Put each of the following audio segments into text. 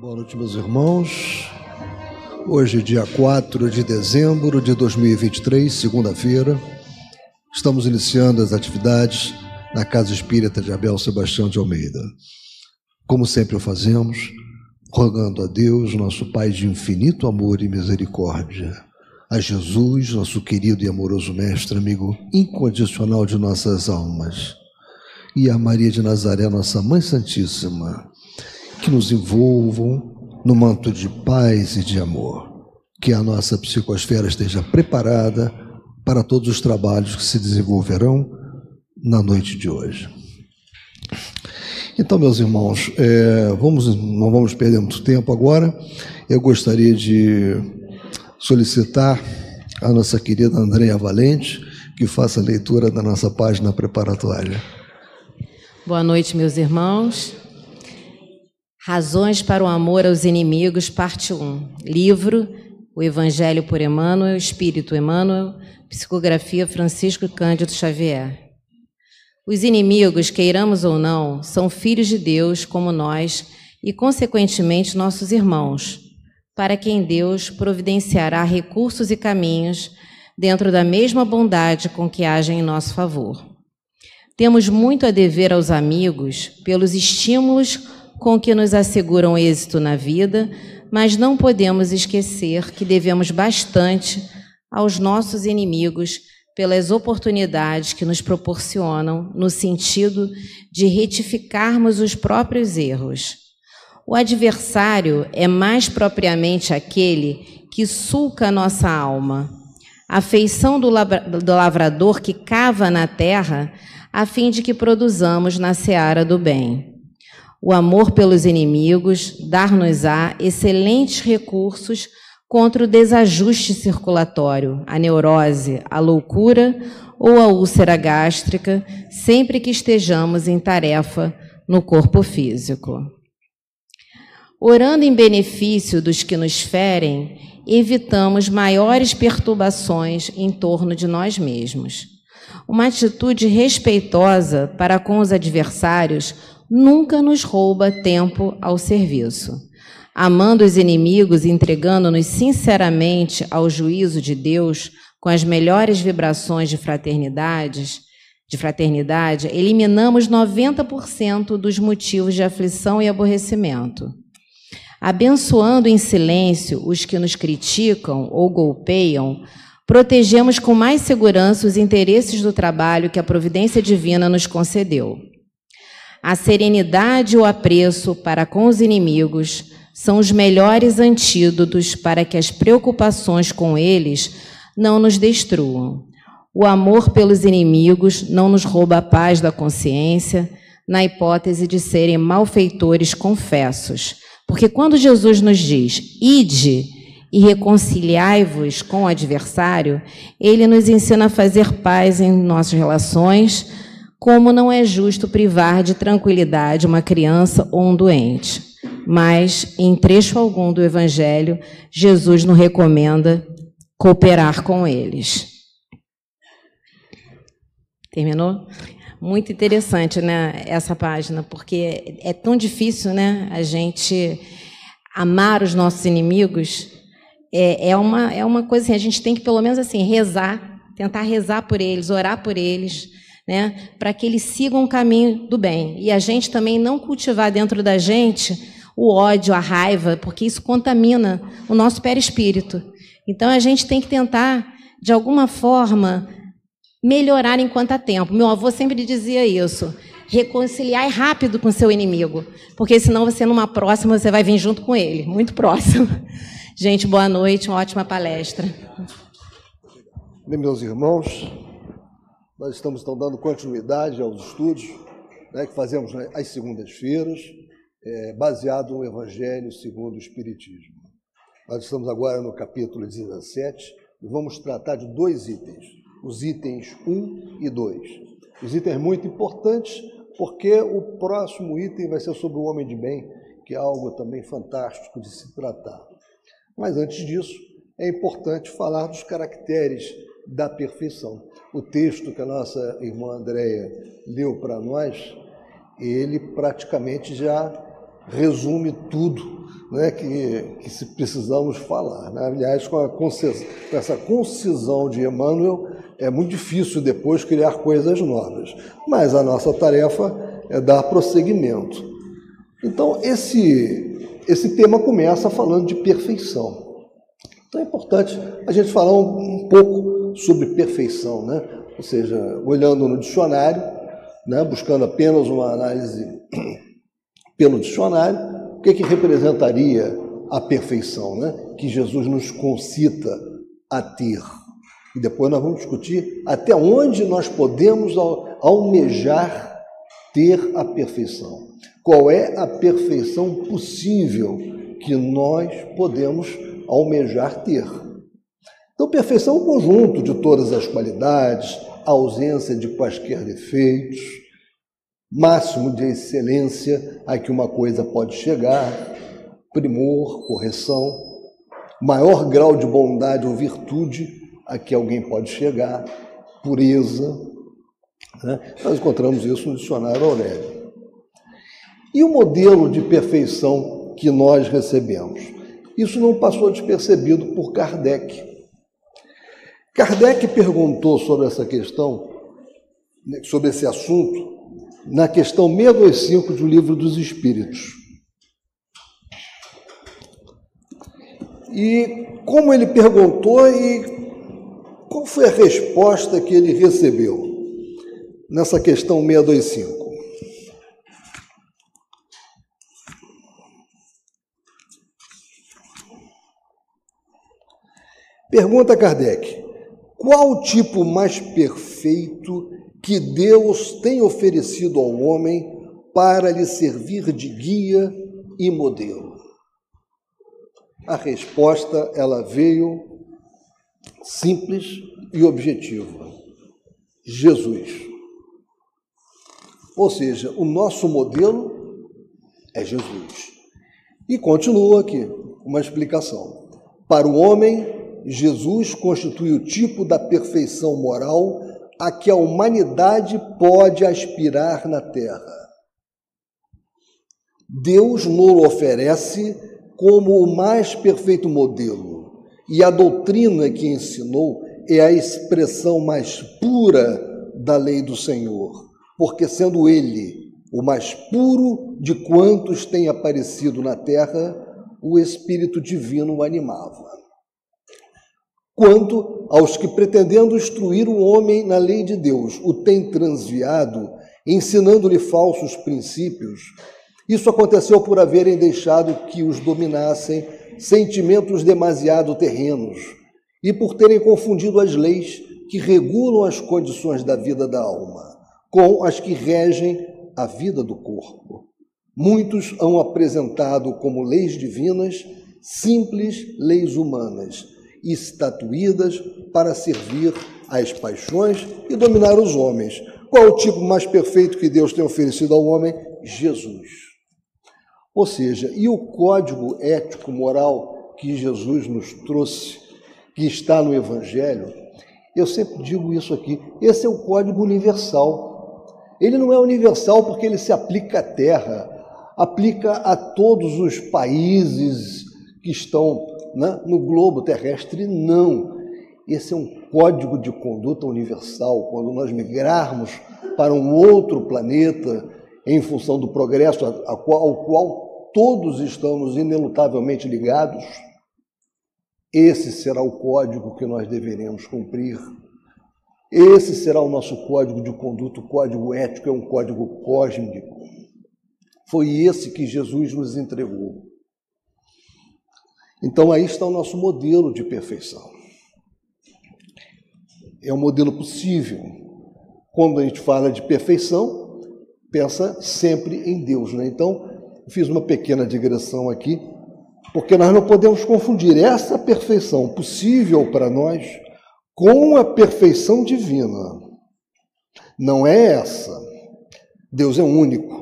Boa noite, meus irmãos. Hoje, dia 4 de dezembro de 2023, segunda-feira, estamos iniciando as atividades na Casa Espírita de Abel Sebastião de Almeida. Como sempre o fazemos, rogando a Deus, nosso Pai de infinito amor e misericórdia, a Jesus, nosso querido e amoroso Mestre, amigo incondicional de nossas almas, e a Maria de Nazaré, nossa Mãe Santíssima, que nos envolvam no manto de paz e de amor. Que a nossa psicosfera esteja preparada para todos os trabalhos que se desenvolverão na noite de hoje. Então, meus irmãos, é, vamos, não vamos perder muito tempo agora. Eu gostaria de solicitar a nossa querida Andréia Valente que faça a leitura da nossa página preparatória. Boa noite, meus irmãos. Razões para o amor aos inimigos, parte 1. Livro O Evangelho por Emmanuel, Espírito Emmanuel, Psicografia Francisco Cândido Xavier. Os inimigos, queiramos ou não, são filhos de Deus como nós e, consequentemente, nossos irmãos, para quem Deus providenciará recursos e caminhos dentro da mesma bondade com que agem em nosso favor. Temos muito a dever aos amigos pelos estímulos com que nos asseguram êxito na vida, mas não podemos esquecer que devemos bastante aos nossos inimigos pelas oportunidades que nos proporcionam no sentido de retificarmos os próprios erros. O adversário é mais propriamente aquele que sulca nossa alma. A feição do lavrador que cava na terra a fim de que produzamos na seara do bem. O amor pelos inimigos dar-nos-á excelentes recursos contra o desajuste circulatório, a neurose, a loucura ou a úlcera gástrica, sempre que estejamos em tarefa no corpo físico. Orando em benefício dos que nos ferem, evitamos maiores perturbações em torno de nós mesmos. Uma atitude respeitosa para com os adversários nunca nos rouba tempo ao serviço. Amando os inimigos, entregando-nos sinceramente ao juízo de Deus, com as melhores vibrações de fraternidade, de fraternidade, eliminamos 90% dos motivos de aflição e aborrecimento. Abençoando em silêncio os que nos criticam ou golpeiam, protegemos com mais segurança os interesses do trabalho que a providência divina nos concedeu. A serenidade e o apreço para com os inimigos são os melhores antídotos para que as preocupações com eles não nos destruam. O amor pelos inimigos não nos rouba a paz da consciência, na hipótese de serem malfeitores confessos. Porque quando Jesus nos diz, ide e reconciliai-vos com o adversário, ele nos ensina a fazer paz em nossas relações, como não é justo privar de tranquilidade uma criança ou um doente. Mas, em trecho algum do Evangelho, Jesus nos recomenda cooperar com eles. Terminou? Muito interessante, né, essa página, porque é tão difícil, né, a gente amar os nossos inimigos. É, é, uma, é uma coisa assim, a gente tem que, pelo menos assim, rezar, tentar rezar por eles, orar por eles, né, para que eles sigam o caminho do bem. E a gente também não cultivar dentro da gente o ódio, a raiva, porque isso contamina o nosso perispírito. Então a gente tem que tentar, de alguma forma, melhorar enquanto há tempo. Meu avô sempre dizia isso. Reconciliar rápido com seu inimigo, porque senão você numa próxima você vai vir junto com ele, muito próximo. Gente, boa noite, uma ótima palestra. Bem, meus irmãos, nós estamos então dando continuidade aos estudos né, que fazemos às segundas-feiras, é, baseado no Evangelho segundo o Espiritismo. Nós estamos agora no capítulo 17 e vamos tratar de dois itens, os itens 1 e 2. Os itens muito importantes, porque o próximo item vai ser sobre o homem de bem, que é algo também fantástico de se tratar. Mas antes disso, é importante falar dos caracteres da perfeição o texto que a nossa irmã Andréia leu para nós, ele praticamente já resume tudo né, que, que se precisamos falar. Né? Aliás, com, com, essa concisão de Emmanuel, é muito difícil depois criar coisas novas. Mas a nossa tarefa é dar prosseguimento. Então, esse, esse tema começa falando de perfeição. Então é importante a gente falar um, um pouco sobre perfeição, né? ou seja, olhando no dicionário, né, buscando apenas uma análise pelo dicionário, o que, que representaria a perfeição né, que Jesus nos concita a ter. E depois nós vamos discutir até onde nós podemos almejar ter a perfeição. Qual é a perfeição possível que nós podemos almejar ter? Então, perfeição é um conjunto de todas as qualidades, ausência de quaisquer defeitos, máximo de excelência a que uma coisa pode chegar, primor, correção, maior grau de bondade ou virtude a que alguém pode chegar, pureza. Né? Nós encontramos isso no dicionário Aurélio. E o modelo de perfeição que nós recebemos? Isso não passou despercebido por Kardec. Kardec perguntou sobre essa questão, né, sobre esse assunto, na questão 625 do Livro dos Espíritos. E como ele perguntou e qual foi a resposta que ele recebeu nessa questão 625? Pergunta Kardec: qual o tipo mais perfeito que Deus tem oferecido ao homem para lhe servir de guia e modelo? A resposta ela veio simples e objetiva. Jesus. Ou seja, o nosso modelo é Jesus. E continua aqui uma explicação. Para o homem, Jesus constitui o tipo da perfeição moral a que a humanidade pode aspirar na Terra. Deus nos oferece como o mais perfeito modelo, e a doutrina que ensinou é a expressão mais pura da lei do Senhor, porque sendo Ele o mais puro de quantos têm aparecido na terra, o Espírito Divino o animava quanto aos que, pretendendo instruir o homem na lei de Deus, o têm transviado, ensinando-lhe falsos princípios. Isso aconteceu por haverem deixado que os dominassem sentimentos demasiado terrenos e por terem confundido as leis que regulam as condições da vida da alma com as que regem a vida do corpo. Muitos hão apresentado como leis divinas simples leis humanas estatuídas para servir às paixões e dominar os homens. Qual o tipo mais perfeito que Deus tem oferecido ao homem? Jesus. Ou seja, e o código ético moral que Jesus nos trouxe, que está no Evangelho, eu sempre digo isso aqui, esse é o código universal. Ele não é universal porque ele se aplica à terra, aplica a todos os países que estão né? no globo terrestre, não. Esse é um código de conduta universal. Quando nós migrarmos para um outro planeta, em função do progresso ao qual todos estamos inelutavelmente ligados, esse será o código que nós deveremos cumprir. Esse será o nosso código de conduta, o código ético é um código cósmico. Foi esse que Jesus nos entregou. Então aí está o nosso modelo de perfeição. É um modelo possível. Quando a gente fala de perfeição, pensa sempre em Deus. Né? Então, fiz uma pequena digressão aqui, porque nós não podemos confundir essa perfeição possível para nós com a perfeição divina. Não é essa. Deus é único.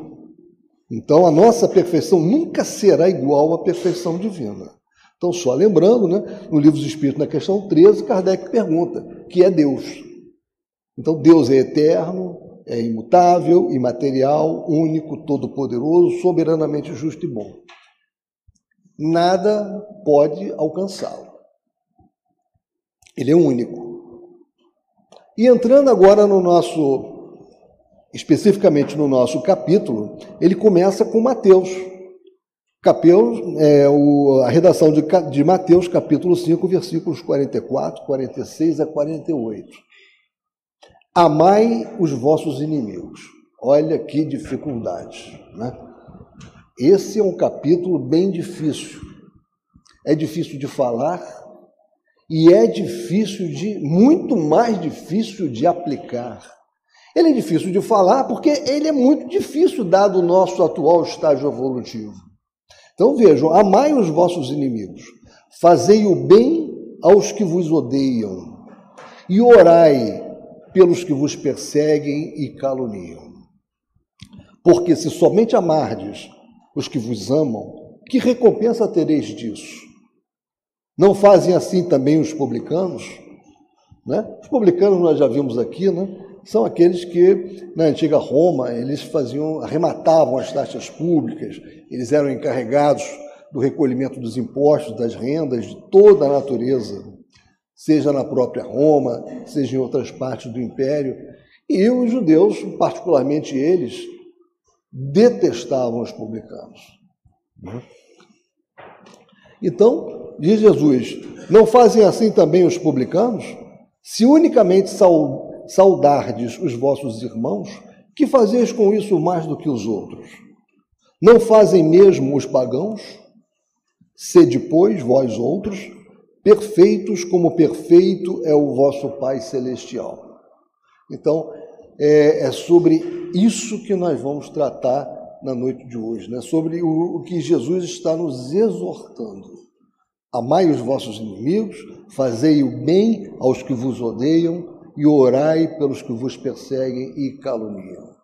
Então, a nossa perfeição nunca será igual à perfeição divina. Então, só lembrando, né, no livro dos Espíritos, na questão 13, Kardec pergunta: que é Deus? Então, Deus é eterno, é imutável, imaterial, único, todo-poderoso, soberanamente justo e bom. nada pode alcançá-lo. Ele é único. E entrando agora no nosso, especificamente no nosso capítulo, ele começa com Mateus. Capel, é, o, a redação de, de Mateus, capítulo 5, versículos 44, 46 a 48. Amai os vossos inimigos. Olha que dificuldade. Né? Esse é um capítulo bem difícil. É difícil de falar, e é difícil de, muito mais difícil de aplicar. Ele é difícil de falar porque ele é muito difícil dado o nosso atual estágio evolutivo. Então vejam, amai os vossos inimigos, fazei o bem aos que vos odeiam e orai pelos que vos perseguem e caluniam. Porque se somente amardes os que vos amam, que recompensa tereis disso? Não fazem assim também os publicanos? Né? Os publicanos nós já vimos aqui, né? São aqueles que na antiga Roma eles faziam, arrematavam as taxas públicas, eles eram encarregados do recolhimento dos impostos, das rendas, de toda a natureza, seja na própria Roma, seja em outras partes do império. E os judeus, particularmente eles, detestavam os publicanos. Né? Então, diz Jesus: Não fazem assim também os publicanos? Se unicamente saudardes os vossos irmãos, que fazeis com isso mais do que os outros? Não fazem mesmo os pagãos? Sede, pois, vós outros, perfeitos como perfeito é o vosso Pai Celestial. Então, é, é sobre isso que nós vamos tratar na noite de hoje, né? sobre o, o que Jesus está nos exortando. Amai os vossos inimigos, fazei o bem aos que vos odeiam e orai pelos que vos perseguem e caluniam.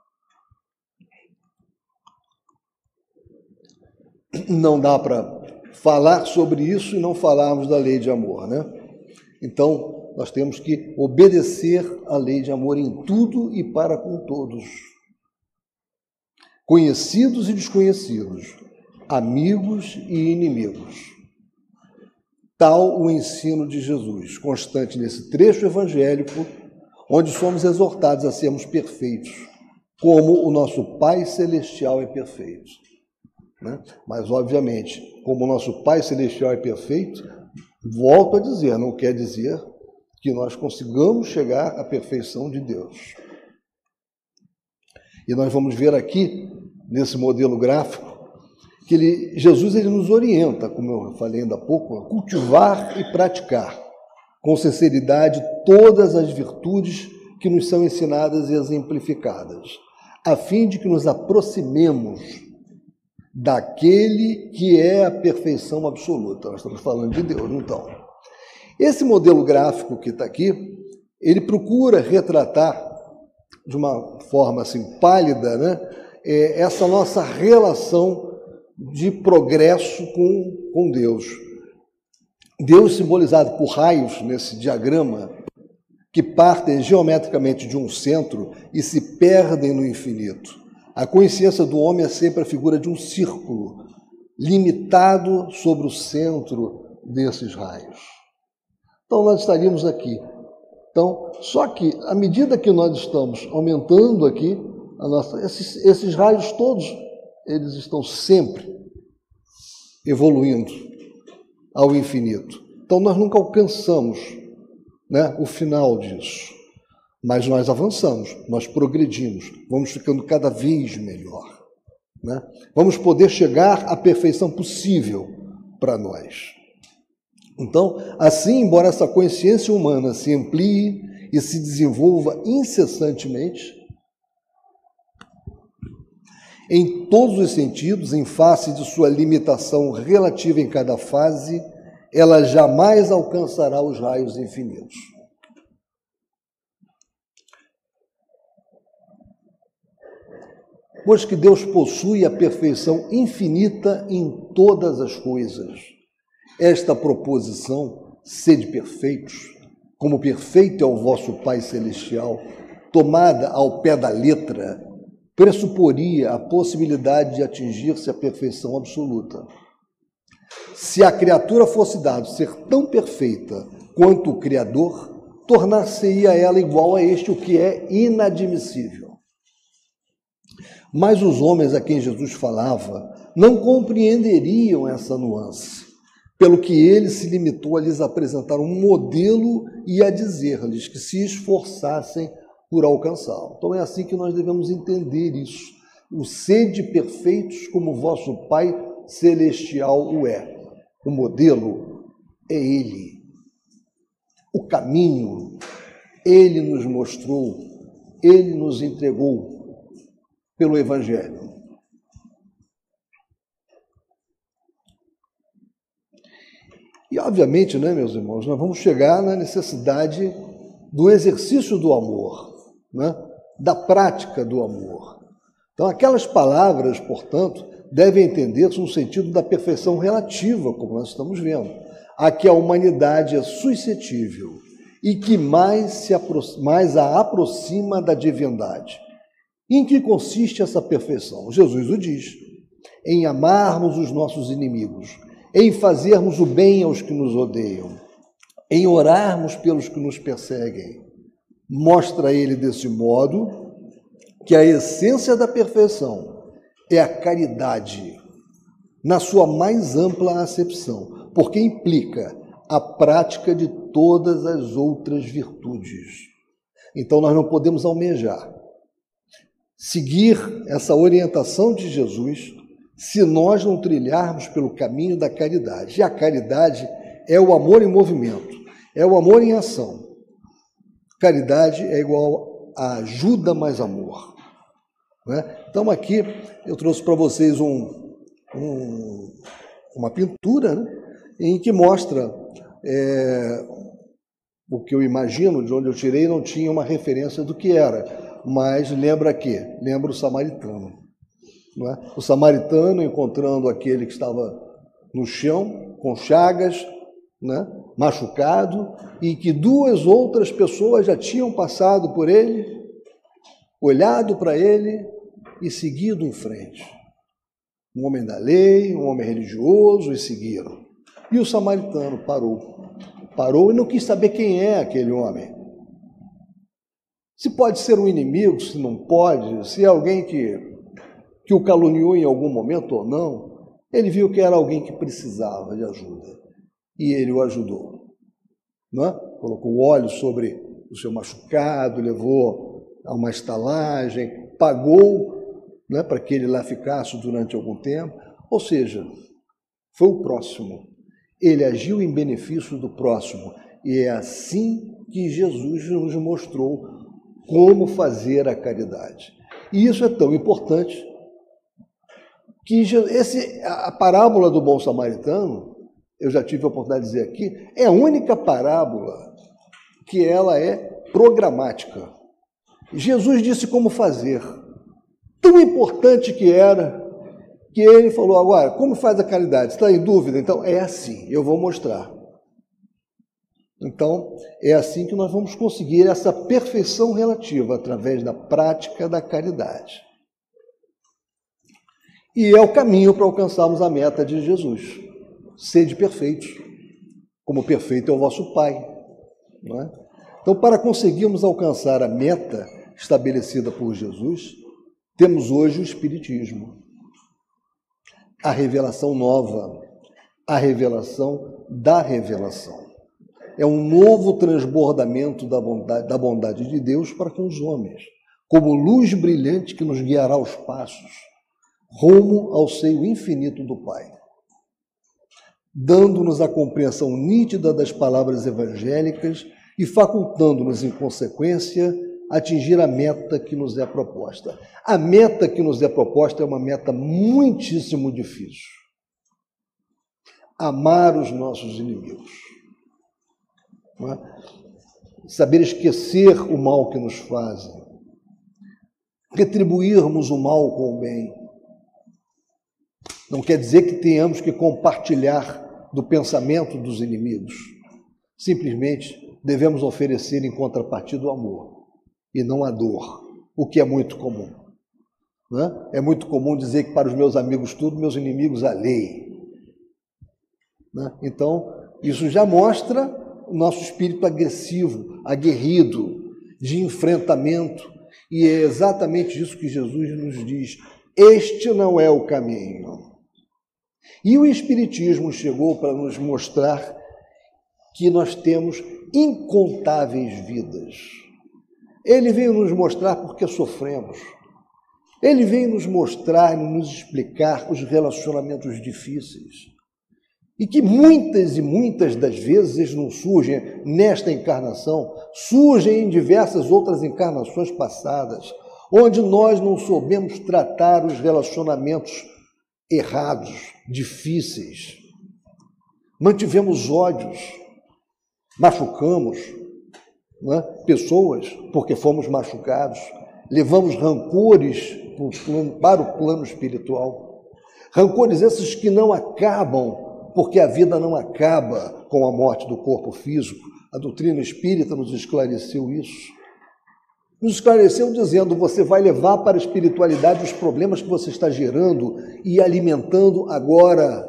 Não dá para falar sobre isso e não falarmos da lei de amor, né? Então, nós temos que obedecer à lei de amor em tudo e para com todos. Conhecidos e desconhecidos, amigos e inimigos. Tal o ensino de Jesus, constante nesse trecho evangélico, onde somos exortados a sermos perfeitos, como o nosso Pai Celestial é perfeito. Né? Mas, obviamente, como o nosso Pai Celestial é perfeito, volto a dizer, não quer dizer que nós consigamos chegar à perfeição de Deus. E nós vamos ver aqui, nesse modelo gráfico, que ele, Jesus ele nos orienta, como eu falei ainda há pouco, a cultivar e praticar com sinceridade todas as virtudes que nos são ensinadas e exemplificadas, a fim de que nos aproximemos daquele que é a perfeição absoluta. Nós estamos falando de Deus, então. Esse modelo gráfico que está aqui, ele procura retratar de uma forma assim pálida, né, é, essa nossa relação de progresso com, com Deus. Deus simbolizado por raios nesse diagrama, que partem geometricamente de um centro e se perdem no infinito. A consciência do homem é sempre a figura de um círculo, limitado sobre o centro desses raios. Então, nós estaríamos aqui. Então, só que, à medida que nós estamos aumentando aqui, nossa, esses, esses raios todos eles estão sempre evoluindo ao infinito. Então nós nunca alcançamos né, o final disso. Mas nós avançamos, nós progredimos, vamos ficando cada vez melhor. Né? Vamos poder chegar à perfeição possível para nós. Então, assim, embora essa consciência humana se amplie e se desenvolva incessantemente, em todos os sentidos, em face de sua limitação relativa em cada fase, ela jamais alcançará os raios infinitos. Pois que Deus possui a perfeição infinita em todas as coisas. Esta proposição, sede perfeitos, como perfeito é o vosso Pai Celestial, tomada ao pé da letra, pressuporia a possibilidade de atingir-se a perfeição absoluta. Se a criatura fosse dado ser tão perfeita quanto o Criador, tornar-se-ia ela igual a este, o que é inadmissível. Mas os homens a quem Jesus falava não compreenderiam essa nuance, pelo que ele se limitou a lhes apresentar um modelo e a dizer-lhes que se esforçassem por alcançá-lo. Então é assim que nós devemos entender isso. O sede perfeitos como vosso Pai celestial o é. O modelo é ele. O caminho ele nos mostrou, ele nos entregou pelo evangelho. E, obviamente, né, meus irmãos, nós vamos chegar na necessidade do exercício do amor, né, da prática do amor. Então, aquelas palavras, portanto, devem entender-se no sentido da perfeição relativa, como nós estamos vendo, a que a humanidade é suscetível e que mais, se mais a aproxima da divindade. Em que consiste essa perfeição? Jesus o diz: em amarmos os nossos inimigos em fazermos o bem aos que nos odeiam, em orarmos pelos que nos perseguem. Mostra ele desse modo que a essência da perfeição é a caridade, na sua mais ampla acepção, porque implica a prática de todas as outras virtudes. Então nós não podemos almejar seguir essa orientação de Jesus se nós não trilharmos pelo caminho da caridade. E a caridade é o amor em movimento, é o amor em ação. Caridade é igual a ajuda mais amor. Né? Então, aqui eu trouxe para vocês um, um, uma pintura né, em que mostra é, o que eu imagino, de onde eu tirei, não tinha uma referência do que era, mas lembra que? Lembra o samaritano. É? O samaritano encontrando aquele que estava no chão, com chagas, né? machucado, e que duas outras pessoas já tinham passado por ele, olhado para ele e seguido em frente. Um homem da lei, um homem religioso, e seguiram. E o samaritano parou. Parou e não quis saber quem é aquele homem. Se pode ser um inimigo, se não pode, se é alguém que que o caluniou em algum momento ou não, ele viu que era alguém que precisava de ajuda e ele o ajudou. Não é? Colocou óleo sobre o seu machucado, levou a uma estalagem, pagou né, para que ele lá ficasse durante algum tempo. Ou seja, foi o próximo. Ele agiu em benefício do próximo. E é assim que Jesus nos mostrou como fazer a caridade. E isso é tão importante que esse, a parábola do bom samaritano, eu já tive a oportunidade de dizer aqui, é a única parábola que ela é programática. Jesus disse como fazer. Tão importante que era, que ele falou: agora, como faz a caridade? Está em dúvida? Então, é assim, eu vou mostrar. Então, é assim que nós vamos conseguir essa perfeição relativa através da prática da caridade. E é o caminho para alcançarmos a meta de Jesus. Sede perfeitos, como perfeito é o vosso Pai. É? Então, para conseguirmos alcançar a meta estabelecida por Jesus, temos hoje o Espiritismo, a revelação nova, a revelação da revelação. É um novo transbordamento da bondade, da bondade de Deus para com os homens, como luz brilhante que nos guiará os passos rumo ao seio infinito do Pai, dando-nos a compreensão nítida das palavras evangélicas e facultando-nos, em consequência, atingir a meta que nos é proposta. A meta que nos é proposta é uma meta muitíssimo difícil. Amar os nossos inimigos. É? Saber esquecer o mal que nos fazem. Retribuirmos o mal com o bem não quer dizer que tenhamos que compartilhar do pensamento dos inimigos. Simplesmente devemos oferecer em contrapartida o amor e não a dor, o que é muito comum. É? é muito comum dizer que para os meus amigos tudo, meus inimigos a lei. Né? Então, isso já mostra o nosso espírito agressivo, aguerrido, de enfrentamento, e é exatamente isso que Jesus nos diz: este não é o caminho. E o Espiritismo chegou para nos mostrar que nós temos incontáveis vidas. Ele veio nos mostrar porque sofremos. Ele veio nos mostrar e nos explicar os relacionamentos difíceis. E que muitas e muitas das vezes não surgem nesta encarnação, surgem em diversas outras encarnações passadas, onde nós não soubemos tratar os relacionamentos errados, difíceis. Mantivemos ódios, machucamos né, pessoas porque fomos machucados, levamos rancores para o plano espiritual. Rancores esses que não acabam, porque a vida não acaba com a morte do corpo físico. A doutrina espírita nos esclareceu isso. Nos esclareceu dizendo: você vai levar para a espiritualidade os problemas que você está gerando e alimentando agora.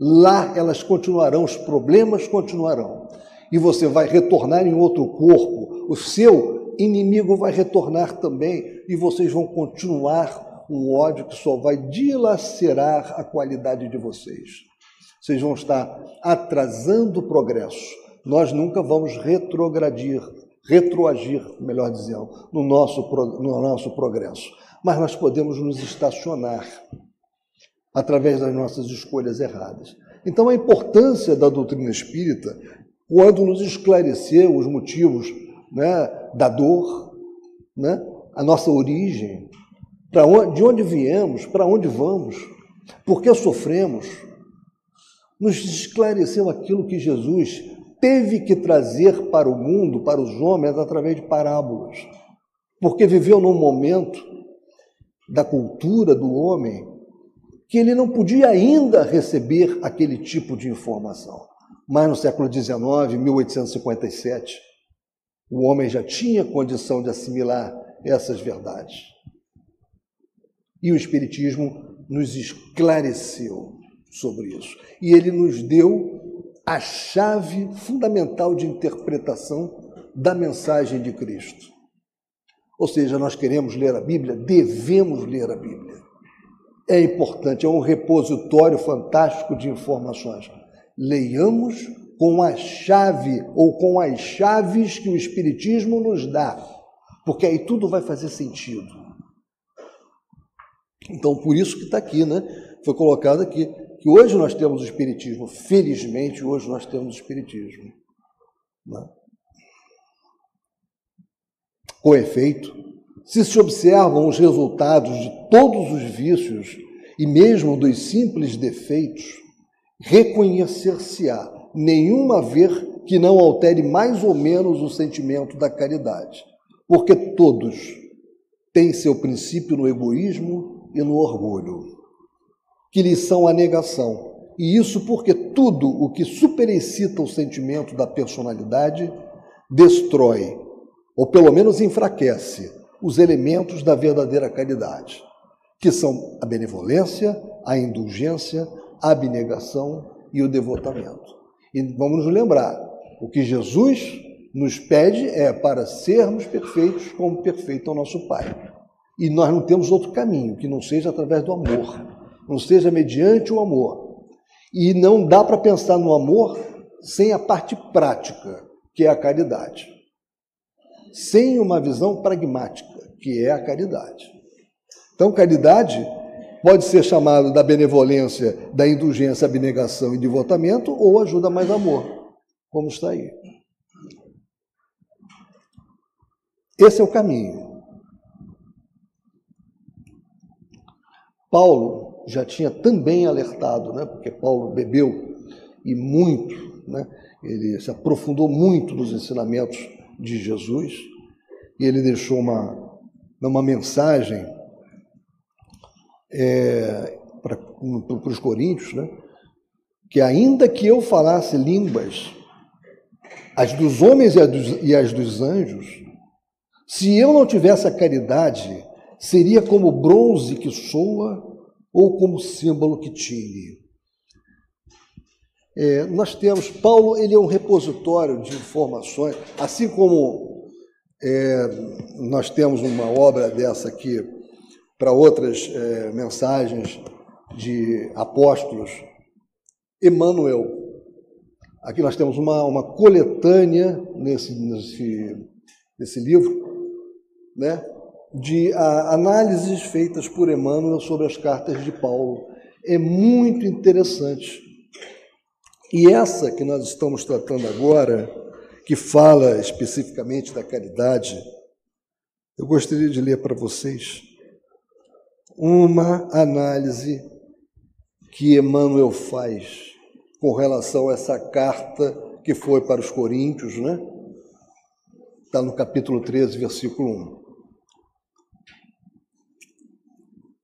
Lá elas continuarão, os problemas continuarão. E você vai retornar em outro corpo. O seu inimigo vai retornar também. E vocês vão continuar um ódio que só vai dilacerar a qualidade de vocês. Vocês vão estar atrasando o progresso. Nós nunca vamos retrogradir, retroagir, melhor dizendo, no nosso, no nosso progresso. Mas nós podemos nos estacionar através das nossas escolhas erradas. Então, a importância da doutrina espírita, quando nos esclareceu os motivos né, da dor, né, a nossa origem, onde, de onde viemos, para onde vamos, por que sofremos, nos esclareceu aquilo que Jesus teve que trazer para o mundo, para os homens, através de parábolas. Porque viveu num momento da cultura do homem que ele não podia ainda receber aquele tipo de informação. Mas no século XIX, 1857, o homem já tinha condição de assimilar essas verdades. E o Espiritismo nos esclareceu sobre isso. E ele nos deu a chave fundamental de interpretação da mensagem de Cristo. Ou seja, nós queremos ler a Bíblia, devemos ler a Bíblia. É importante, é um repositório fantástico de informações. Leiamos com a chave ou com as chaves que o Espiritismo nos dá, porque aí tudo vai fazer sentido. Então, por isso que está aqui, né? Foi colocado aqui que hoje nós temos o Espiritismo, felizmente hoje nós temos o Espiritismo. Né? Com efeito, se se observam os resultados de todos os vícios e mesmo dos simples defeitos, reconhecer-se-á nenhum haver que não altere mais ou menos o sentimento da caridade, porque todos têm seu princípio no egoísmo e no orgulho que lhes são a negação. E isso porque tudo o que superexcita o sentimento da personalidade destrói, ou pelo menos enfraquece, os elementos da verdadeira caridade, que são a benevolência, a indulgência, a abnegação e o devotamento. E vamos nos lembrar, o que Jesus nos pede é para sermos perfeitos como perfeito é o nosso Pai. E nós não temos outro caminho que não seja através do amor não seja mediante o amor. E não dá para pensar no amor sem a parte prática, que é a caridade. Sem uma visão pragmática, que é a caridade. Então, caridade pode ser chamada da benevolência, da indulgência, abnegação e devotamento, ou ajuda mais amor, como está aí. Esse é o caminho. Paulo já tinha também alertado, né? porque Paulo bebeu e muito, né? ele se aprofundou muito nos ensinamentos de Jesus e ele deixou uma, uma mensagem é, para os coríntios, né? que ainda que eu falasse línguas, as dos homens e as dos, e as dos anjos, se eu não tivesse a caridade, seria como bronze que soa ou como símbolo que tire. É, nós temos, Paulo, ele é um repositório de informações, assim como é, nós temos uma obra dessa aqui para outras é, mensagens de apóstolos, Emmanuel. Aqui nós temos uma, uma coletânea nesse, nesse, nesse livro, né, de a, análises feitas por Emmanuel sobre as cartas de Paulo. É muito interessante. E essa que nós estamos tratando agora, que fala especificamente da caridade, eu gostaria de ler para vocês uma análise que Emmanuel faz com relação a essa carta que foi para os Coríntios, né? Está no capítulo 13, versículo 1.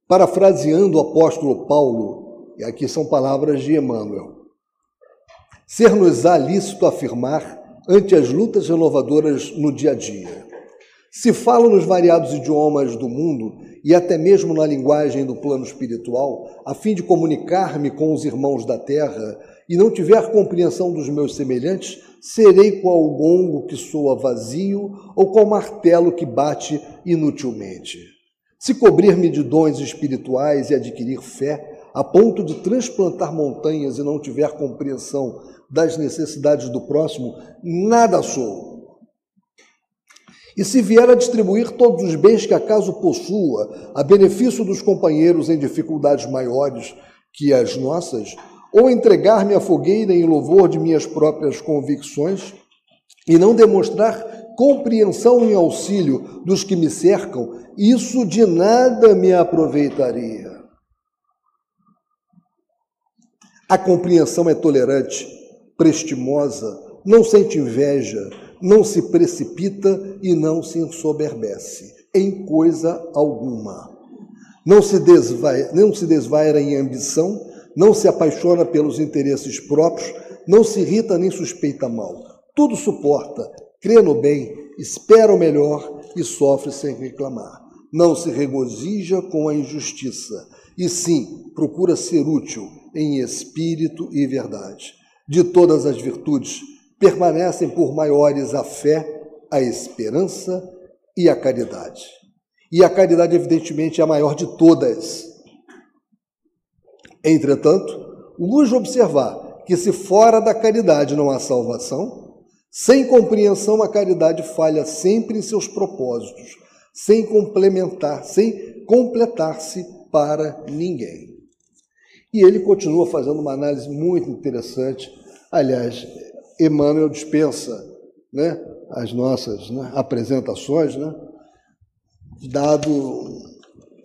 Parafraseando o apóstolo Paulo, e aqui são palavras de Emmanuel, ser-nos-á lícito afirmar ante as lutas renovadoras no dia a dia. Se falo nos variados idiomas do mundo e até mesmo na linguagem do plano espiritual, a fim de comunicar-me com os irmãos da terra, e não tiver compreensão dos meus semelhantes, serei qual gongo que soa vazio ou qual martelo que bate inutilmente. Se cobrir-me de dons espirituais e adquirir fé, a ponto de transplantar montanhas e não tiver compreensão das necessidades do próximo, nada sou. E se vier a distribuir todos os bens que acaso possua, a benefício dos companheiros em dificuldades maiores que as nossas, ou entregar-me à fogueira em louvor de minhas próprias convicções, e não demonstrar compreensão e auxílio dos que me cercam, isso de nada me aproveitaria. A compreensão é tolerante, prestimosa, não sente inveja, não se precipita e não se ensoberbece em coisa alguma. Não se, desvai, não se desvaira em ambição, não se apaixona pelos interesses próprios, não se irrita nem suspeita mal. Tudo suporta, crê no bem, espera o melhor e sofre sem reclamar. Não se regozija com a injustiça, e sim procura ser útil em espírito e verdade. De todas as virtudes, permanecem por maiores a fé, a esperança e a caridade. E a caridade, evidentemente, é a maior de todas. Entretanto, urge observar que, se fora da caridade não há salvação, sem compreensão, a caridade falha sempre em seus propósitos, sem complementar, sem completar-se para ninguém. E ele continua fazendo uma análise muito interessante. Aliás, Emmanuel dispensa né, as nossas né, apresentações, né, dado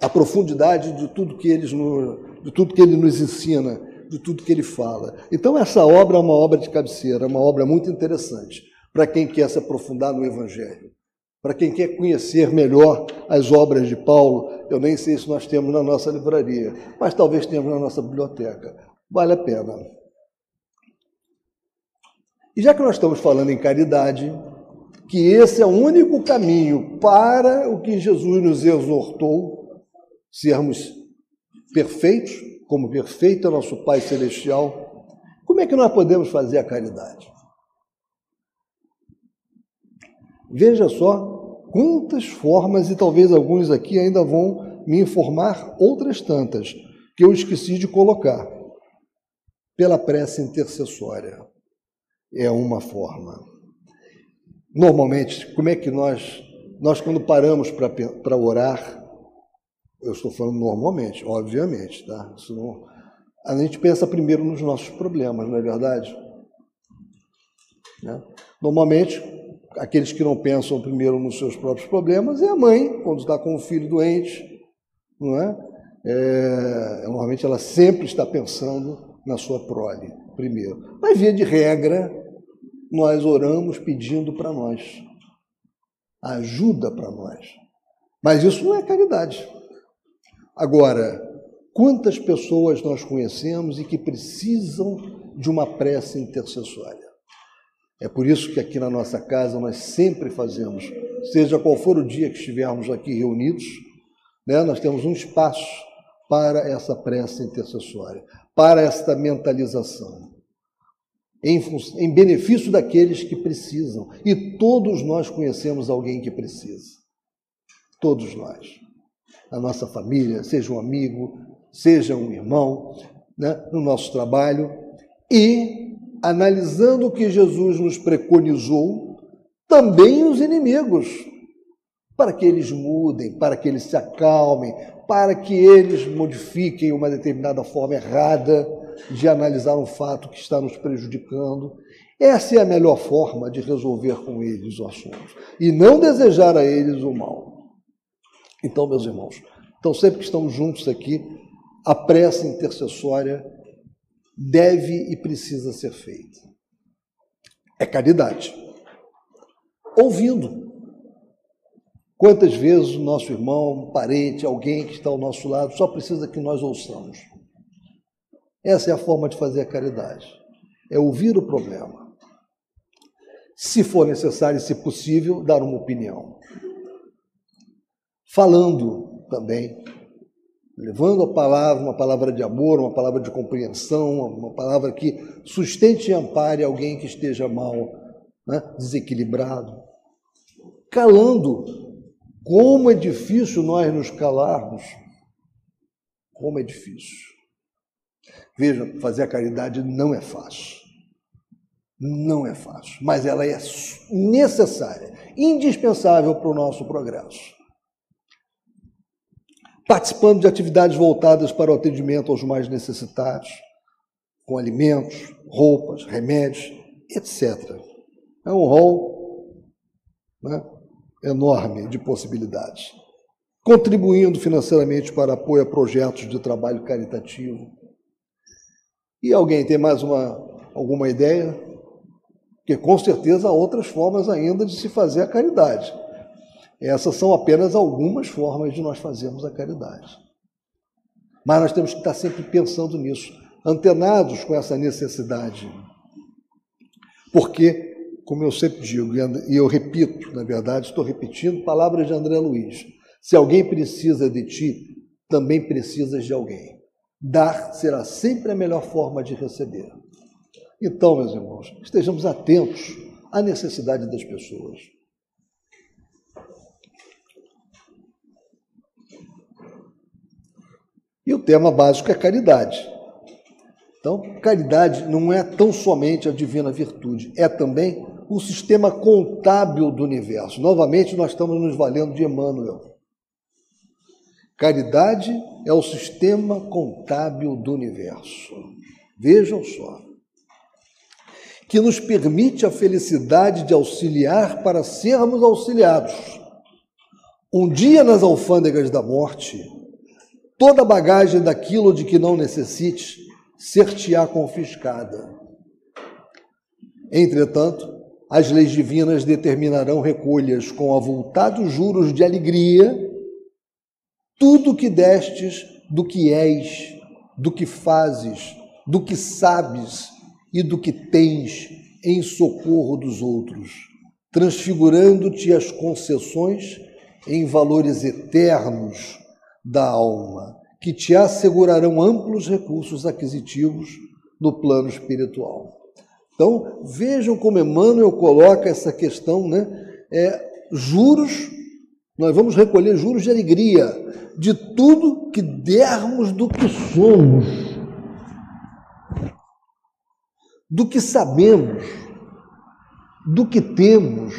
a profundidade de tudo que, eles de tudo que ele nos ensina de tudo que ele fala. Então, essa obra é uma obra de cabeceira, é uma obra muito interessante para quem quer se aprofundar no Evangelho, para quem quer conhecer melhor as obras de Paulo. Eu nem sei se nós temos na nossa livraria, mas talvez tenhamos na nossa biblioteca. Vale a pena. E já que nós estamos falando em caridade, que esse é o único caminho para o que Jesus nos exortou, sermos perfeitos, como perfeito é nosso Pai Celestial, como é que nós podemos fazer a caridade? Veja só quantas formas, e talvez alguns aqui ainda vão me informar outras tantas, que eu esqueci de colocar. Pela prece intercessória. É uma forma. Normalmente, como é que nós, nós quando paramos para orar, eu estou falando normalmente, obviamente, tá? Não... a gente pensa primeiro nos nossos problemas, não é verdade? Né? Normalmente, aqueles que não pensam primeiro nos seus próprios problemas é a mãe, quando está com o filho doente, não é? é normalmente ela sempre está pensando na sua prole, primeiro. Mas, via de regra, nós oramos pedindo para nós ajuda para nós. Mas isso não é caridade. Agora, quantas pessoas nós conhecemos e que precisam de uma prece intercessória? É por isso que aqui na nossa casa nós sempre fazemos, seja qual for o dia que estivermos aqui reunidos, né, nós temos um espaço para essa prece intercessória, para esta mentalização. em, em benefício daqueles que precisam. E todos nós conhecemos alguém que precisa. Todos nós. A nossa família, seja um amigo, seja um irmão, né, no nosso trabalho. E, analisando o que Jesus nos preconizou, também os inimigos, para que eles mudem, para que eles se acalmem, para que eles modifiquem uma determinada forma errada de analisar um fato que está nos prejudicando. Essa é a melhor forma de resolver com eles o assunto e não desejar a eles o mal. Então, meus irmãos, então sempre que estamos juntos aqui, a prece intercessória deve e precisa ser feita. É caridade. Ouvindo. Quantas vezes o nosso irmão, um parente, alguém que está ao nosso lado só precisa que nós ouçamos. Essa é a forma de fazer a caridade. É ouvir o problema. Se for necessário se possível, dar uma opinião. Falando também, levando a palavra, uma palavra de amor, uma palavra de compreensão, uma palavra que sustente e ampare alguém que esteja mal, né, desequilibrado. Calando. Como é difícil nós nos calarmos. Como é difícil. Veja, fazer a caridade não é fácil. Não é fácil, mas ela é necessária, indispensável para o nosso progresso. Participando de atividades voltadas para o atendimento aos mais necessitados, com alimentos, roupas, remédios, etc. É um rol né, enorme de possibilidades. Contribuindo financeiramente para apoio a projetos de trabalho caritativo, e alguém tem mais uma, alguma ideia? Porque com certeza há outras formas ainda de se fazer a caridade. Essas são apenas algumas formas de nós fazermos a caridade. Mas nós temos que estar sempre pensando nisso, antenados com essa necessidade. Porque, como eu sempre digo, e eu repito, na verdade, estou repetindo palavras de André Luiz: se alguém precisa de ti, também precisas de alguém. Dar será sempre a melhor forma de receber. Então, meus irmãos, estejamos atentos à necessidade das pessoas. E o tema básico é caridade. Então, caridade não é tão somente a divina virtude, é também o sistema contábil do universo. Novamente, nós estamos nos valendo de Emmanuel. Caridade é o sistema contábil do universo. Vejam só. Que nos permite a felicidade de auxiliar para sermos auxiliados. Um dia nas alfândegas da morte, toda bagagem daquilo de que não necessites ser-te-á confiscada. Entretanto, as leis divinas determinarão recolhas com avultados juros de alegria tudo que destes do que és, do que fazes, do que sabes e do que tens em socorro dos outros, transfigurando-te as concessões em valores eternos da alma, que te assegurarão amplos recursos aquisitivos no plano espiritual. Então, vejam como Emmanuel coloca essa questão, né? É, juros, nós vamos recolher juros de alegria, de tudo que dermos do que somos, do que sabemos, do que temos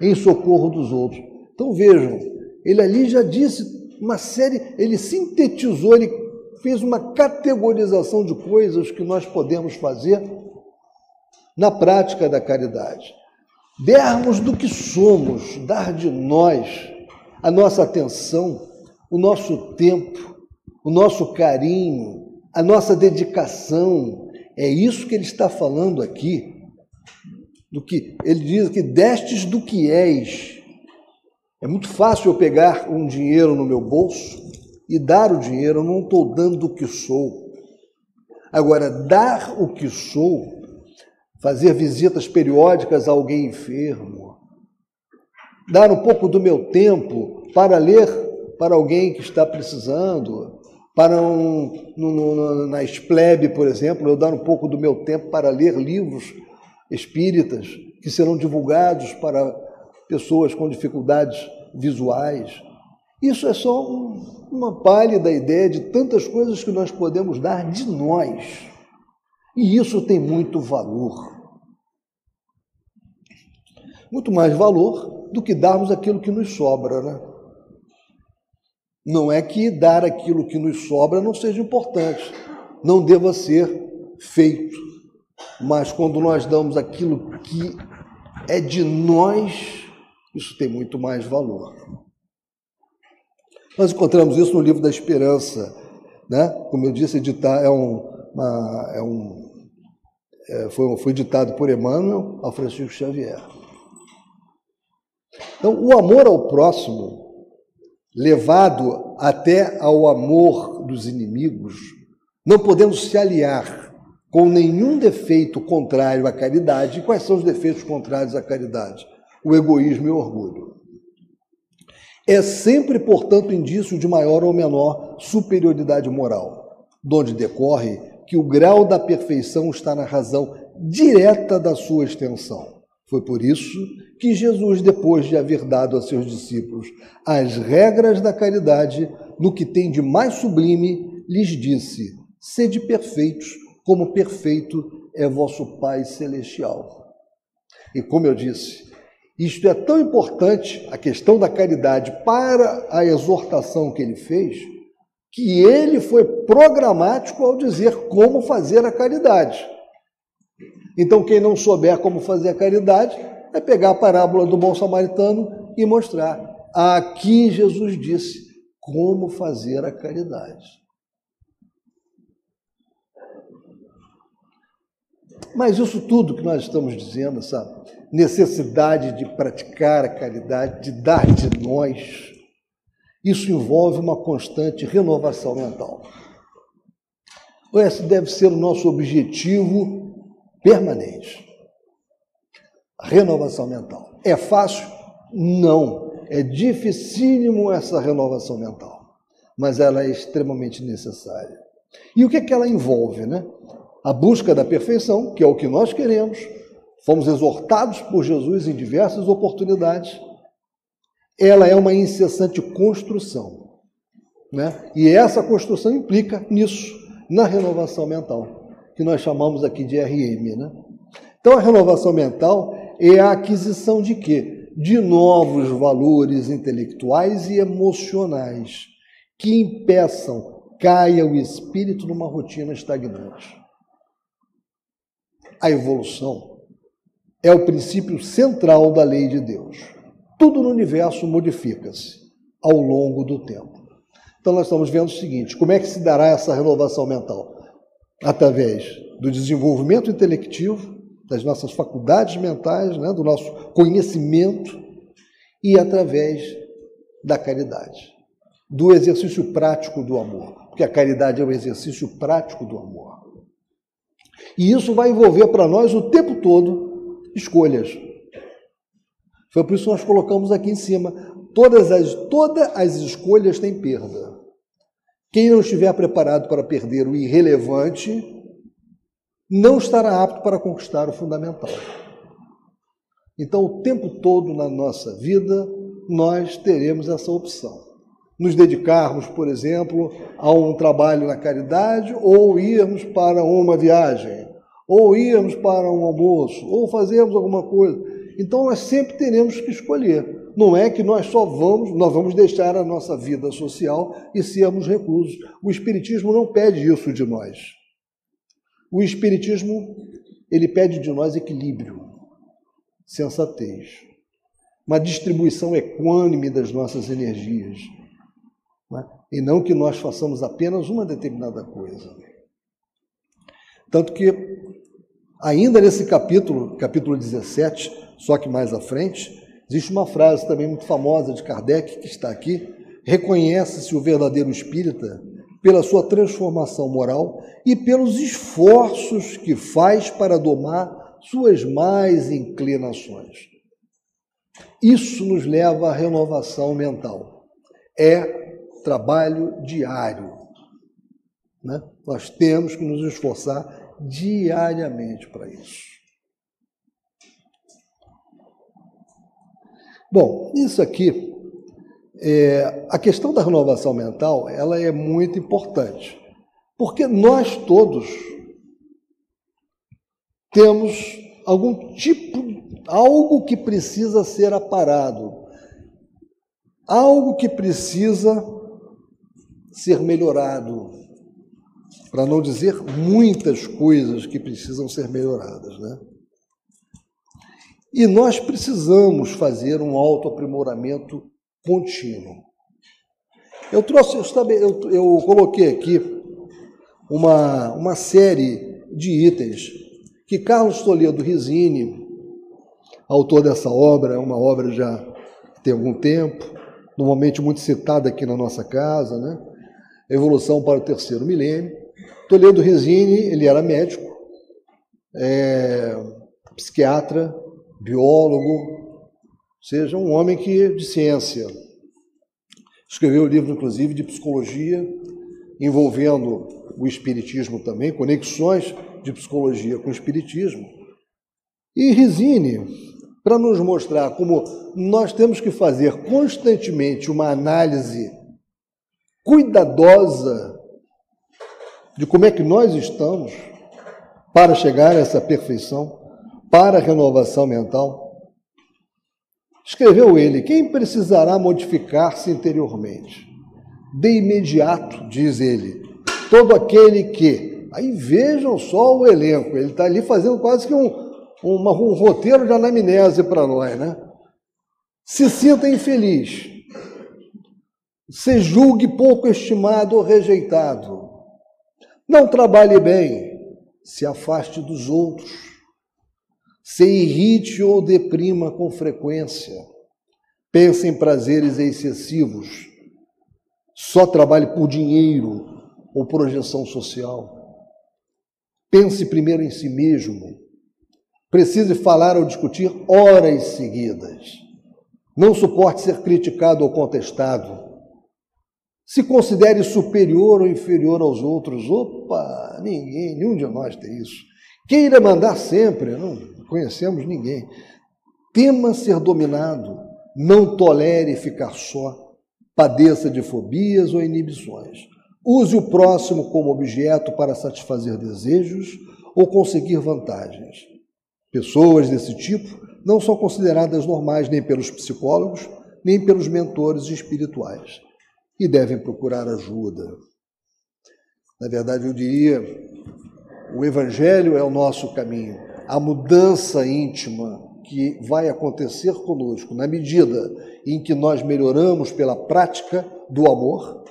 em socorro dos outros. Então vejam, ele ali já disse uma série, ele sintetizou, ele fez uma categorização de coisas que nós podemos fazer na prática da caridade. Dermos do que somos, dar de nós a nossa atenção, o nosso tempo, o nosso carinho, a nossa dedicação. É isso que ele está falando aqui. Do que ele diz que destes do que és. É muito fácil eu pegar um dinheiro no meu bolso e dar o dinheiro, eu não estou dando o que sou. Agora, dar o que sou, fazer visitas periódicas a alguém enfermo, dar um pouco do meu tempo para ler para alguém que está precisando, para um, no, no, na Esplebe, por exemplo, eu dar um pouco do meu tempo para ler livros espíritas que serão divulgados para pessoas com dificuldades visuais. Isso é só um, uma pálida ideia de tantas coisas que nós podemos dar de nós. E isso tem muito valor. Muito mais valor do que darmos aquilo que nos sobra, né? Não é que dar aquilo que nos sobra não seja importante, não deva ser feito. Mas quando nós damos aquilo que é de nós, isso tem muito mais valor. Nós encontramos isso no livro da Esperança, né? Como eu disse, editar é um, uma, é um é, foi, foi ditado por Emmanuel ao Francisco Xavier. Então, o amor ao próximo levado até ao amor dos inimigos, não podendo se aliar com nenhum defeito contrário à caridade. E quais são os defeitos contrários à caridade? O egoísmo e o orgulho. É sempre, portanto, indício de maior ou menor superioridade moral, donde decorre que o grau da perfeição está na razão direta da sua extensão. Foi por isso que Jesus, depois de haver dado a seus discípulos as regras da caridade, no que tem de mais sublime, lhes disse: Sede perfeitos, como perfeito é vosso Pai Celestial. E como eu disse, isto é tão importante, a questão da caridade, para a exortação que ele fez, que ele foi programático ao dizer como fazer a caridade. Então, quem não souber como fazer a caridade, é pegar a parábola do bom samaritano e mostrar. Aqui Jesus disse como fazer a caridade. Mas isso tudo que nós estamos dizendo, essa necessidade de praticar a caridade, de dar de nós, isso envolve uma constante renovação mental. Esse deve ser o nosso objetivo permanente renovação mental. É fácil? Não. É dificílimo essa renovação mental, mas ela é extremamente necessária. E o que é que ela envolve, né? A busca da perfeição, que é o que nós queremos. Fomos exortados por Jesus em diversas oportunidades. Ela é uma incessante construção, né? E essa construção implica nisso, na renovação mental, que nós chamamos aqui de RM, né? Então a renovação mental é a aquisição de quê? De novos valores intelectuais e emocionais que impeçam caia o espírito numa rotina estagnante. A evolução é o princípio central da lei de Deus. Tudo no universo modifica-se ao longo do tempo. Então nós estamos vendo o seguinte: como é que se dará essa renovação mental? Através do desenvolvimento intelectivo, das nossas faculdades mentais, né, do nosso conhecimento e através da caridade, do exercício prático do amor, porque a caridade é o exercício prático do amor. E isso vai envolver para nós o tempo todo escolhas. Foi por isso que nós colocamos aqui em cima. Todas as, todas as escolhas têm perda. Quem não estiver preparado para perder o irrelevante, não estará apto para conquistar o fundamental. Então, o tempo todo na nossa vida, nós teremos essa opção. Nos dedicarmos, por exemplo, a um trabalho na caridade, ou irmos para uma viagem, ou irmos para um almoço, ou fazermos alguma coisa. Então, nós sempre teremos que escolher. Não é que nós só vamos, nós vamos deixar a nossa vida social e sermos reclusos. O Espiritismo não pede isso de nós. O Espiritismo, ele pede de nós equilíbrio, sensatez, uma distribuição equânime das nossas energias, né? e não que nós façamos apenas uma determinada coisa. Tanto que, ainda nesse capítulo, capítulo 17, só que mais à frente, existe uma frase também muito famosa de Kardec, que está aqui: reconhece-se o verdadeiro espírita pela sua transformação moral e pelos esforços que faz para domar suas mais inclinações. Isso nos leva à renovação mental. É trabalho diário. Né? Nós temos que nos esforçar diariamente para isso. Bom, isso aqui, é, a questão da renovação mental, ela é muito importante, porque nós todos temos algum tipo, algo que precisa ser aparado, algo que precisa ser melhorado, para não dizer muitas coisas que precisam ser melhoradas, né? E nós precisamos fazer um autoaprimoramento contínuo. Eu trouxe, eu, eu coloquei aqui uma, uma série de itens que Carlos Toledo Risini, autor dessa obra, é uma obra já tem algum tempo, normalmente muito citada aqui na nossa casa, né? Evolução para o Terceiro Milênio. Toledo Risini, ele era médico, é, psiquiatra, biólogo, seja um homem que de ciência. Escreveu um livro, inclusive, de psicologia, envolvendo o espiritismo também, conexões de psicologia com o espiritismo. E Risini, para nos mostrar como nós temos que fazer constantemente uma análise cuidadosa de como é que nós estamos para chegar a essa perfeição, para a renovação mental. Escreveu ele: quem precisará modificar-se interiormente? De imediato, diz ele, todo aquele que. Aí vejam só o elenco, ele está ali fazendo quase que um, um roteiro de anamnese para nós, né? Se sinta infeliz, se julgue pouco estimado ou rejeitado, não trabalhe bem, se afaste dos outros, se irrite ou deprima com frequência, pense em prazeres excessivos, só trabalhe por dinheiro ou projeção social. Pense primeiro em si mesmo. Precise falar ou discutir horas seguidas. Não suporte ser criticado ou contestado. Se considere superior ou inferior aos outros. Opa, ninguém, nenhum de nós tem isso. Queira mandar sempre, não conhecemos ninguém. Tema ser dominado. Não tolere ficar só. Padeça de fobias ou inibições. Use o próximo como objeto para satisfazer desejos ou conseguir vantagens. Pessoas desse tipo não são consideradas normais nem pelos psicólogos, nem pelos mentores espirituais e devem procurar ajuda. Na verdade, eu diria, o Evangelho é o nosso caminho. A mudança íntima que vai acontecer conosco na medida em que nós melhoramos pela prática do amor,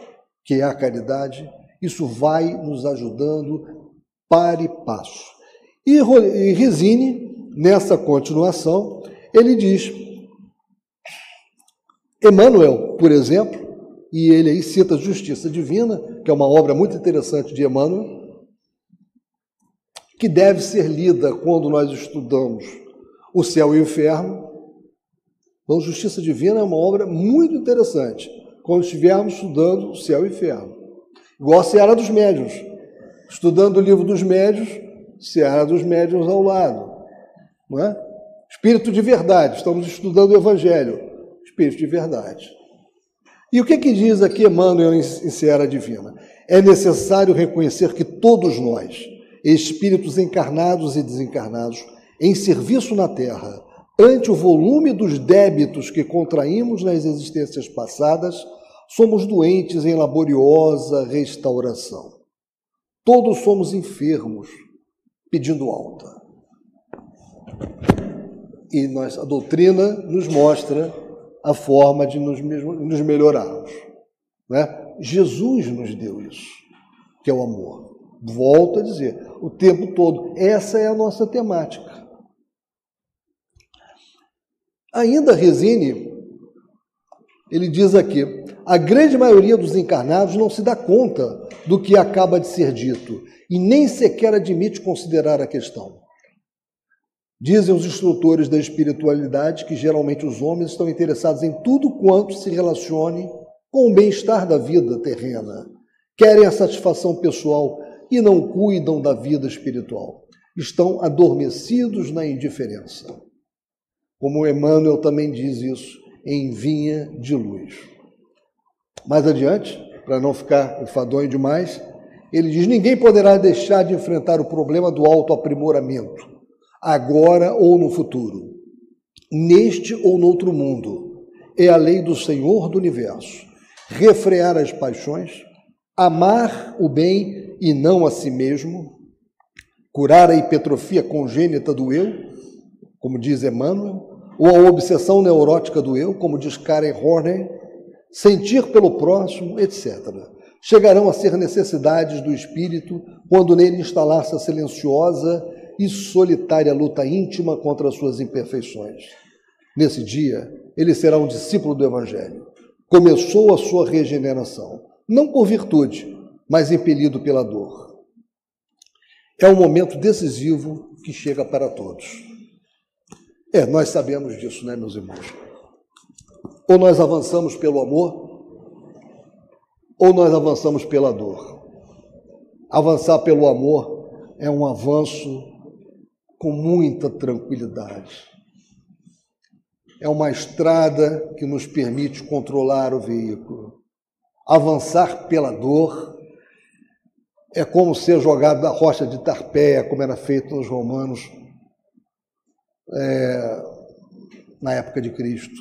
que é a caridade, isso vai nos ajudando para e passo. E Resine, nessa continuação, ele diz: Emmanuel, por exemplo, e ele aí cita Justiça Divina, que é uma obra muito interessante de Emmanuel, que deve ser lida quando nós estudamos o céu e o inferno. Então, Justiça Divina é uma obra muito interessante quando estivermos estudando o céu e o inferno. Igual a Seara dos Médiuns. Estudando o livro dos médios, Seara dos Médiuns ao lado. Não é? Espírito de verdade, estamos estudando o Evangelho. Espírito de verdade. E o que, que diz aqui Emmanuel em Seara Divina? É necessário reconhecer que todos nós, espíritos encarnados e desencarnados, em serviço na Terra, ante o volume dos débitos que contraímos nas existências passadas, somos doentes em laboriosa restauração. Todos somos enfermos, pedindo alta. E nós, a doutrina nos mostra a forma de nos, nos melhorarmos. Né? Jesus nos deu isso, que é o amor. Volto a dizer, o tempo todo. Essa é a nossa temática. Ainda Resine, ele diz aqui: a grande maioria dos encarnados não se dá conta do que acaba de ser dito e nem sequer admite considerar a questão. Dizem os instrutores da espiritualidade que geralmente os homens estão interessados em tudo quanto se relacione com o bem-estar da vida terrena, querem a satisfação pessoal e não cuidam da vida espiritual. Estão adormecidos na indiferença. Como Emmanuel também diz isso em Vinha de Luz. Mais adiante, para não ficar enfadonho demais, ele diz: ninguém poderá deixar de enfrentar o problema do autoaprimoramento, agora ou no futuro, neste ou noutro mundo. É a lei do Senhor do universo. Refrear as paixões, amar o bem e não a si mesmo, curar a hipertrofia congênita do eu, como diz Emmanuel, ou a obsessão neurótica do eu, como diz Karen Horney, sentir pelo próximo, etc. Chegarão a ser necessidades do espírito quando nele instalar-se a silenciosa e solitária luta íntima contra as suas imperfeições. Nesse dia, ele será um discípulo do Evangelho. Começou a sua regeneração, não por virtude, mas impelido pela dor. É um momento decisivo que chega para todos. É, nós sabemos disso, né, meus irmãos? Ou nós avançamos pelo amor, ou nós avançamos pela dor. Avançar pelo amor é um avanço com muita tranquilidade. É uma estrada que nos permite controlar o veículo. Avançar pela dor é como ser jogado da rocha de Tarpéia, como era feito nos romanos é, na época de Cristo.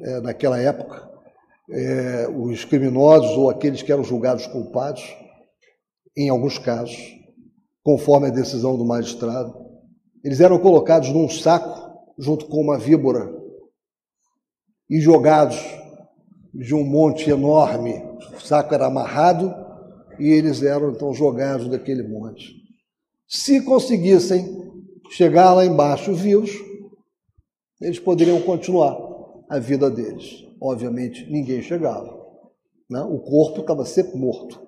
É, naquela época, é, os criminosos ou aqueles que eram julgados culpados, em alguns casos, conforme a decisão do magistrado, eles eram colocados num saco junto com uma víbora e jogados de um monte enorme. O saco era amarrado e eles eram então jogados daquele monte. Se conseguissem chegar lá embaixo vivos, eles poderiam continuar a vida deles. Obviamente, ninguém chegava. Né? O corpo estava sempre morto,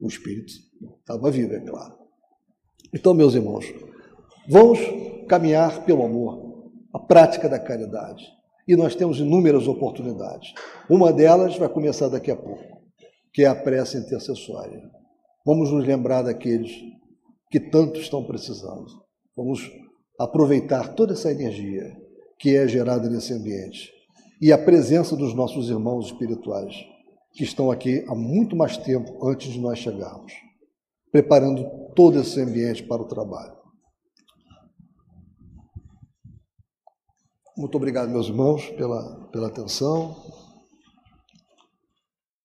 o espírito estava vivo, é claro. Então, meus irmãos, vamos caminhar pelo amor, a prática da caridade. E nós temos inúmeras oportunidades. Uma delas vai começar daqui a pouco que é a prece intercessória. Vamos nos lembrar daqueles que tanto estão precisando. Vamos aproveitar toda essa energia que é gerada nesse ambiente e a presença dos nossos irmãos espirituais que estão aqui há muito mais tempo antes de nós chegarmos, preparando todo esse ambiente para o trabalho. Muito obrigado, meus irmãos, pela, pela atenção.